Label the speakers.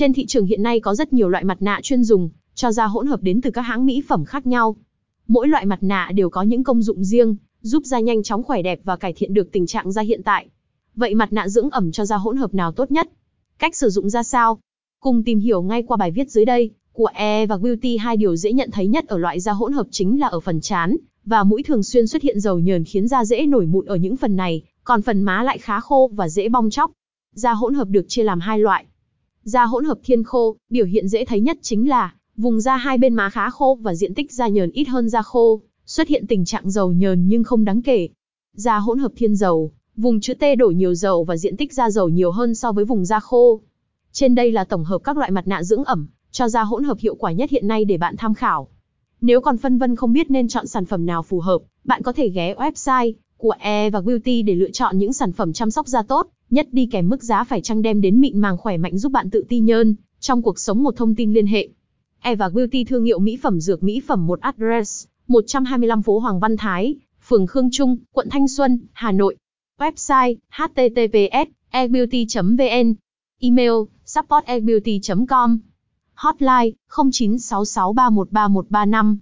Speaker 1: Trên thị trường hiện nay có rất nhiều loại mặt nạ chuyên dùng, cho da hỗn hợp đến từ các hãng mỹ phẩm khác nhau. Mỗi loại mặt nạ đều có những công dụng riêng, giúp da nhanh chóng khỏe đẹp và cải thiện được tình trạng da hiện tại. Vậy mặt nạ dưỡng ẩm cho da hỗn hợp nào tốt nhất? Cách sử dụng ra sao? Cùng tìm hiểu ngay qua bài viết dưới đây của E và Beauty hai điều dễ nhận thấy nhất ở loại da hỗn hợp chính là ở phần trán và mũi thường xuyên xuất hiện dầu nhờn khiến da dễ nổi mụn ở những phần này, còn phần má lại khá khô và dễ bong chóc. Da hỗn hợp được chia làm hai loại. Da hỗn hợp thiên khô, biểu hiện dễ thấy nhất chính là vùng da hai bên má khá khô và diện tích da nhờn ít hơn da khô, xuất hiện tình trạng dầu nhờn nhưng không đáng kể. Da hỗn hợp thiên dầu, vùng chữ T đổ nhiều dầu và diện tích da dầu nhiều hơn so với vùng da khô. Trên đây là tổng hợp các loại mặt nạ dưỡng ẩm cho da hỗn hợp hiệu quả nhất hiện nay để bạn tham khảo. Nếu còn phân vân không biết nên chọn sản phẩm nào phù hợp, bạn có thể ghé website của E và Beauty để lựa chọn những sản phẩm chăm sóc da tốt, nhất đi kèm mức giá phải chăng đem đến mịn màng khỏe mạnh giúp bạn tự ti nhơn trong cuộc sống một thông tin liên hệ. E và Beauty thương hiệu mỹ phẩm dược mỹ phẩm một address 125 phố Hoàng Văn Thái, phường Khương Trung, quận Thanh Xuân, Hà Nội. Website https ebeauty.vn Email supportebeauty.com Hotline 0966313135